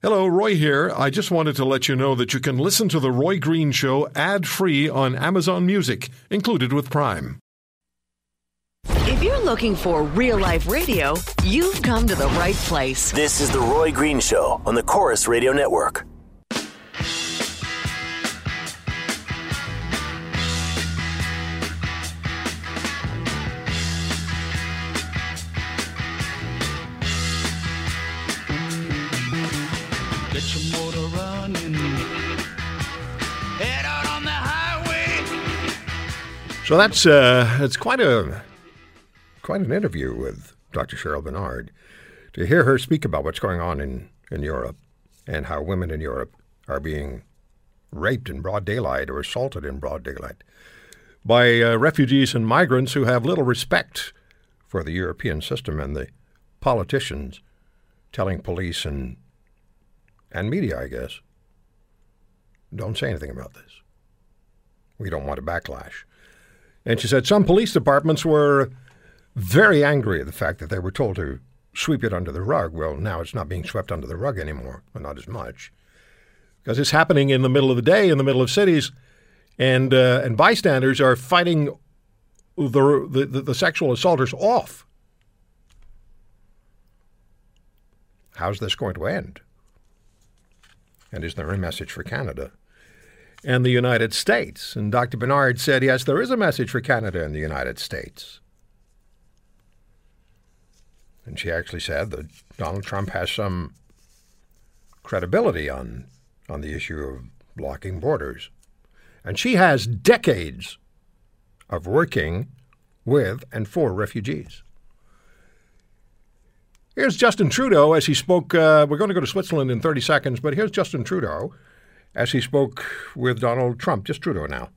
Hello, Roy here. I just wanted to let you know that you can listen to The Roy Green Show ad free on Amazon Music, included with Prime. If you're looking for real life radio, you've come to the right place. This is The Roy Green Show on the Corus Radio Network. Your motor running. Head out on the highway. So that's uh, it's quite a quite an interview with Dr. Cheryl Bernard to hear her speak about what's going on in, in Europe and how women in Europe are being raped in broad daylight or assaulted in broad daylight by uh, refugees and migrants who have little respect for the European system and the politicians telling police and and media, I guess, don't say anything about this. We don't want a backlash. And she said some police departments were very angry at the fact that they were told to sweep it under the rug. Well, now it's not being swept under the rug anymore, but not as much. Because it's happening in the middle of the day, in the middle of cities, and, uh, and bystanders are fighting the, the, the, the sexual assaulters off. How's this going to end? And is there a message for Canada and the United States? And Dr. Bernard said, yes, there is a message for Canada and the United States. And she actually said that Donald Trump has some credibility on, on the issue of blocking borders. And she has decades of working with and for refugees. Here's Justin Trudeau as he spoke. Uh, we're going to go to Switzerland in 30 seconds, but here's Justin Trudeau as he spoke with Donald Trump. Just Trudeau now.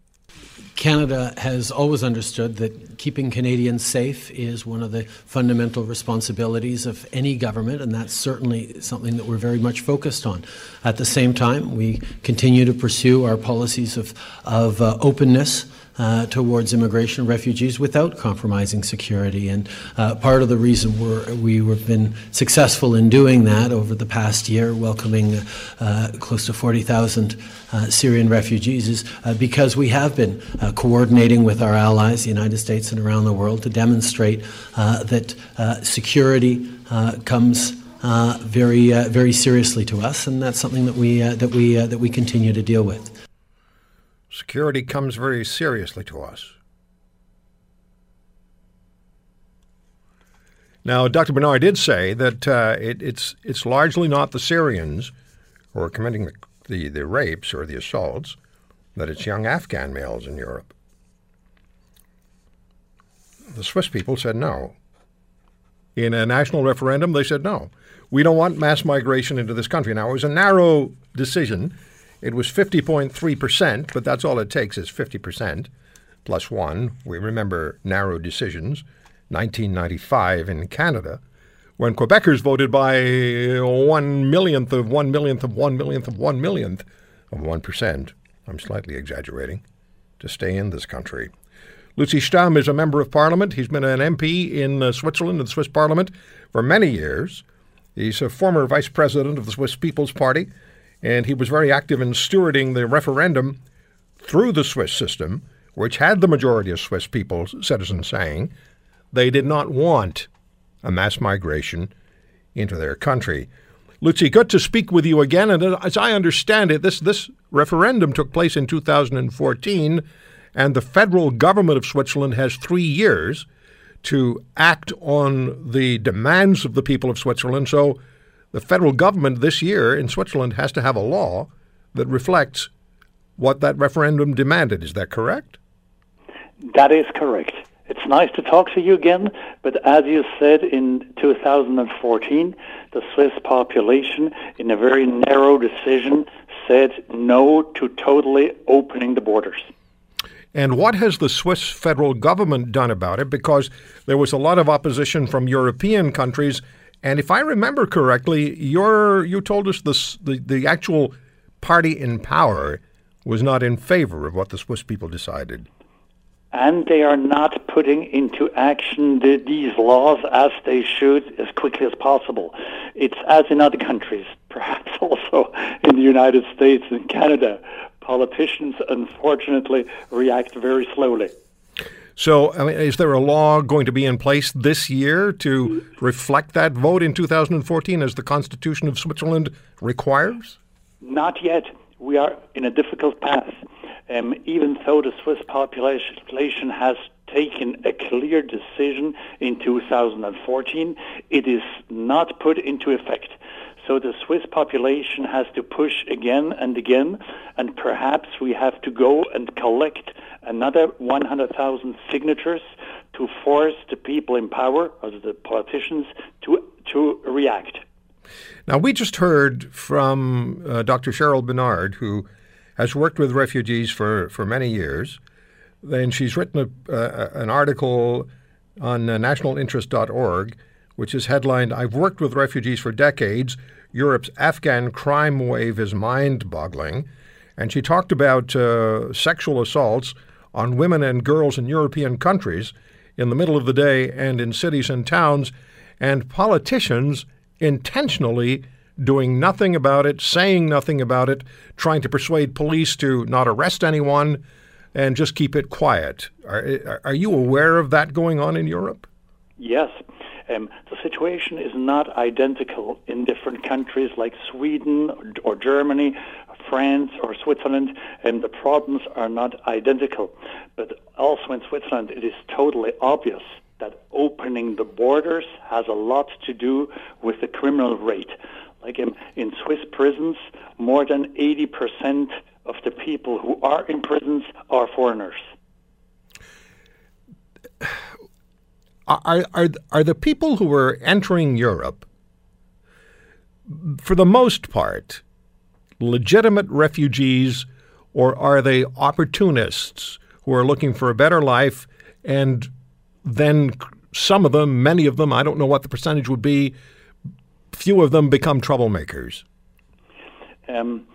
Canada has always understood that keeping Canadians safe is one of the fundamental responsibilities of any government, and that's certainly something that we're very much focused on. At the same time, we continue to pursue our policies of, of uh, openness. Uh, towards immigration refugees without compromising security. And uh, part of the reason we're, we have been successful in doing that over the past year, welcoming uh, close to 40,000 uh, Syrian refugees, is uh, because we have been uh, coordinating with our allies, the United States and around the world, to demonstrate that security comes. very, very seriously to us, and that's something that we that we that we continue to deal with. Security comes very seriously to us. Now, Dr. Bernard did say that uh, it, it's it's largely not the Syrians who are committing the, the, the rapes or the assaults, that it's young Afghan males in Europe. The Swiss people said no. In a national referendum, they said no. We don't want mass migration into this country. Now, it was a narrow decision. It was 50.3%, but that's all it takes is 50% plus one. We remember narrow decisions, 1995 in Canada, when Quebecers voted by one millionth of one millionth of one millionth of one millionth of 1%. I'm slightly exaggerating, to stay in this country. Luzi Stamm is a member of parliament. He's been an MP in uh, Switzerland, in the Swiss parliament, for many years. He's a former vice president of the Swiss People's Party, and he was very active in stewarding the referendum through the Swiss system, which had the majority of Swiss people, citizens saying they did not want a mass migration into their country. Luzi, good to speak with you again. And as I understand it, this, this referendum took place in 2014, and the federal government of Switzerland has three years to act on the demands of the people of Switzerland. So the federal government this year in Switzerland has to have a law that reflects what that referendum demanded. Is that correct? That is correct. It's nice to talk to you again, but as you said in 2014, the Swiss population, in a very narrow decision, said no to totally opening the borders. And what has the Swiss federal government done about it? Because there was a lot of opposition from European countries. And if I remember correctly, you told us this, the, the actual party in power was not in favor of what the Swiss people decided and they are not putting into action the, these laws as they should as quickly as possible. It's as in other countries, perhaps also in the United States and Canada, politicians unfortunately react very slowly. So, I mean, is there a law going to be in place this year to reflect that vote in 2014 as the Constitution of Switzerland requires? Not yet. We are in a difficult path. Um, even though the Swiss population has taken a clear decision in 2014, it is not put into effect. So the Swiss population has to push again and again, and perhaps we have to go and collect another 100,000 signatures to force the people in power, or the politicians, to, to react. Now, we just heard from uh, Dr. Cheryl Bernard, who has worked with refugees for, for many years. And she's written a, uh, an article on uh, nationalinterest.org, which is headlined I've worked with refugees for decades. Europe's Afghan crime wave is mind boggling. And she talked about uh, sexual assaults on women and girls in European countries in the middle of the day and in cities and towns, and politicians intentionally doing nothing about it, saying nothing about it, trying to persuade police to not arrest anyone and just keep it quiet. Are, are you aware of that going on in Europe? Yes. Um, the situation is not identical in different countries like Sweden or, Germany, France or Switzerland, and the problems are not identical. But also in Switzerland, it is totally obvious that opening the borders has a lot to do with the criminal rate. Like in, in Swiss prisons, more than 80% of the people who are in prisons are foreigners. Are, are, are the people who are entering Europe, for the most part, legitimate refugees, or are they opportunists who are looking for a better life and then some of them, many of them, I don't know what the percentage would be, few of them become troublemakers? Um,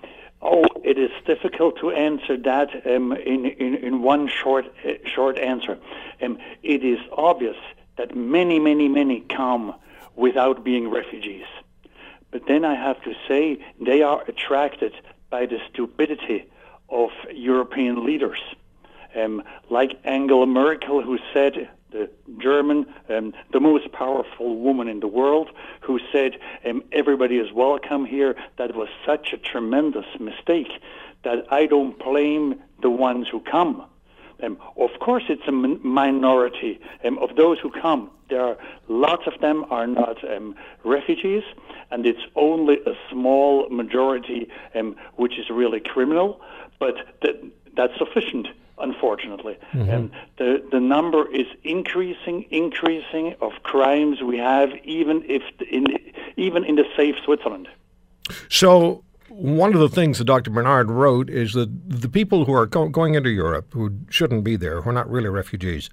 oh, it is difficult to answer that um, in, in, in one short uh, short answer. Um, it is obvious that many, many, many come without being refugees. But then I have to say they are attracted by the stupidity of European leaders. Um, like Angela Merkel, who said the German, um, the most powerful woman in the world, who said um, everybody is welcome here. That was such a tremendous mistake that I don't blame the ones who come. Um, of course, it's a min- minority um, of those who come. There are lots of them are not um, refugees, and it's only a small majority um, which is really criminal. But th- that's sufficient unfortunately. Mm-hmm. And the, the number is increasing, increasing of crimes we have, even if in even in the safe Switzerland. So. One of the things that Dr. Bernard wrote is that the people who are go- going into Europe who shouldn't be there, who are not really refugees,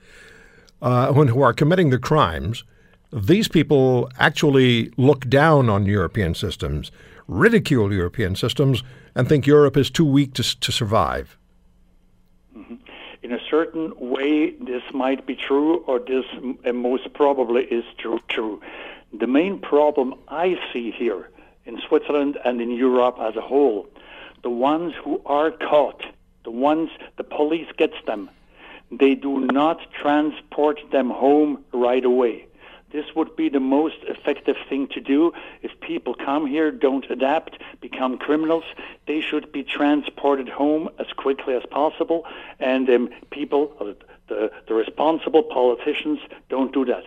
uh, who are committing the crimes, these people actually look down on European systems, ridicule European systems, and think Europe is too weak to, to survive in a certain way, this might be true, or this most probably is true. true. The main problem I see here in Switzerland and in Europe as a whole, the ones who are caught, the ones the police gets them, they do not transport them home right away. This would be the most effective thing to do. If people come here, don't adapt, become criminals, they should be transported home as quickly as possible. And um, people, uh, the, the responsible politicians, don't do that.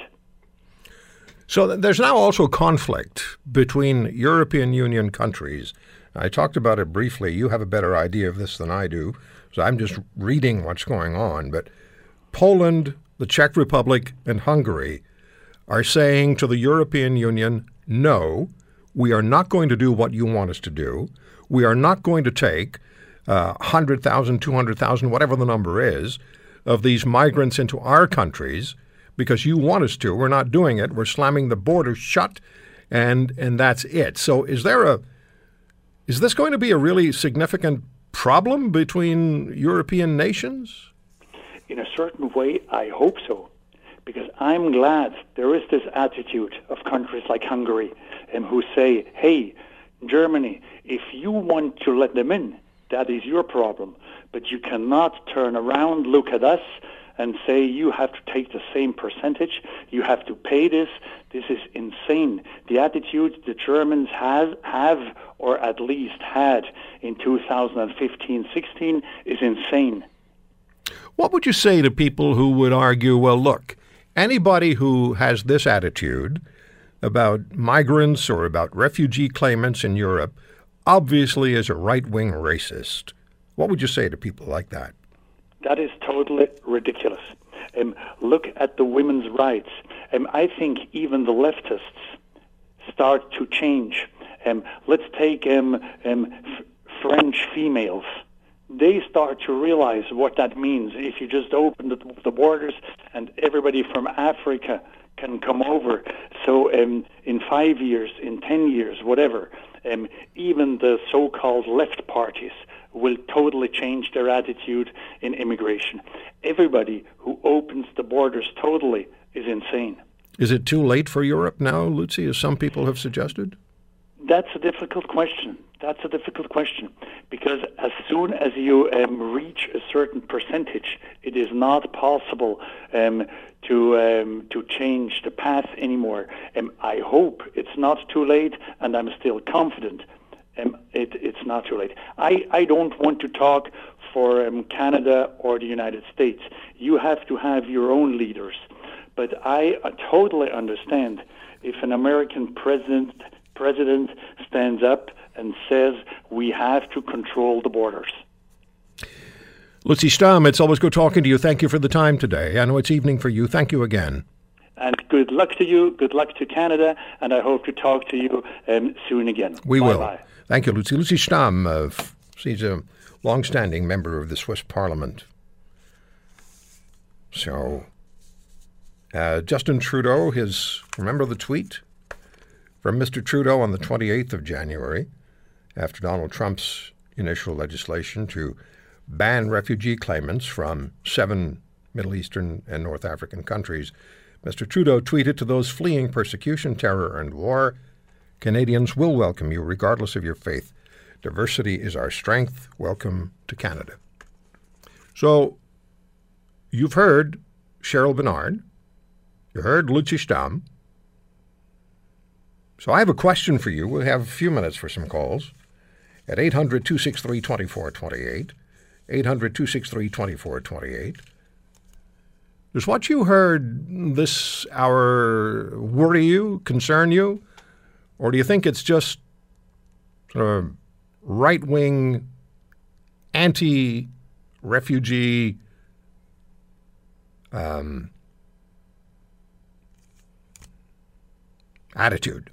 So there's now also conflict between European Union countries. I talked about it briefly. You have a better idea of this than I do, so I'm just reading what's going on. But Poland, the Czech Republic, and Hungary are saying to the European Union, no, we are not going to do what you want us to do. We are not going to take uh, 100,000, 200,000, whatever the number is, of these migrants into our countries because you want us to. We're not doing it. We're slamming the border shut, and and that's it. So is there a is this going to be a really significant problem between European nations? In a certain way, I hope so because I'm glad there is this attitude of countries like Hungary um, who say, hey, Germany, if you want to let them in, that is your problem. But you cannot turn around, look at us, and say you have to take the same percentage, you have to pay this. This is insane. The attitude the Germans has, have, or at least had in 2015-16 is insane. What would you say to people who would argue, well, look, anybody who has this attitude about migrants or about refugee claimants in Europe obviously is a right wing racist? What would you say to people like that? That is totally ridiculous. Um, look at the women's rights. Um, I think even the leftists start to change. Um, let's take um, um, f- French females. They start to realize what that means. If you just open the, the borders and everybody from Africa can come over. So um, in five years, in ten years, whatever, even the so-called left parties will totally change their attitude in immigration. Everybody who opens the borders totally is insane. Is it too late for Europe now, Luzi, as some people have suggested? That's a difficult question. That's a difficult question because as soon as you um, reach a certain percentage, it is not possible um, to um, to change the path anymore. Um, I hope it's not too late, and I'm still confident um, it, it's not too late. I, I don't want to talk for um, Canada or the United States. You have to have your own leaders. But I uh, totally understand if an American president president stands up and says we have to control the borders. Luzi Stamm, it's always good talking to you. Thank you for the time today. I know it's evening for you. Thank you again. And good luck to you. Good luck to Canada. And I hope to talk to you um, soon again. We Bye will. Thank you, Luzi. Luzi Stamm, uh, she's a long-standing member of the Swiss Parliament. So, uh, Justin Trudeau, his remember the tweet from Mr. Trudeau on the 28th of January, after Donald Trump's initial legislation to ban refugee claimants from seven Middle Eastern and North African countries. Mr. Trudeau tweeted to those fleeing persecution, terror, and war Canadians will welcome you regardless of your faith. Diversity is our strength. Welcome to Canada. So, you've heard Cheryl Bernard. You heard Luzi Stamm. So, I have a question for you. We'll have a few minutes for some calls at 800 263 2428. 800 263 2428. Does what you heard this hour worry you, concern you? Or do you think it's just sort of right wing, anti refugee um, attitude?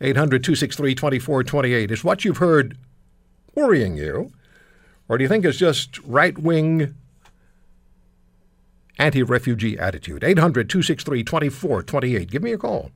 800 263 2428. Is what you've heard worrying you? Or do you think it's just right wing, anti refugee attitude? 800 263 2428. Give me a call.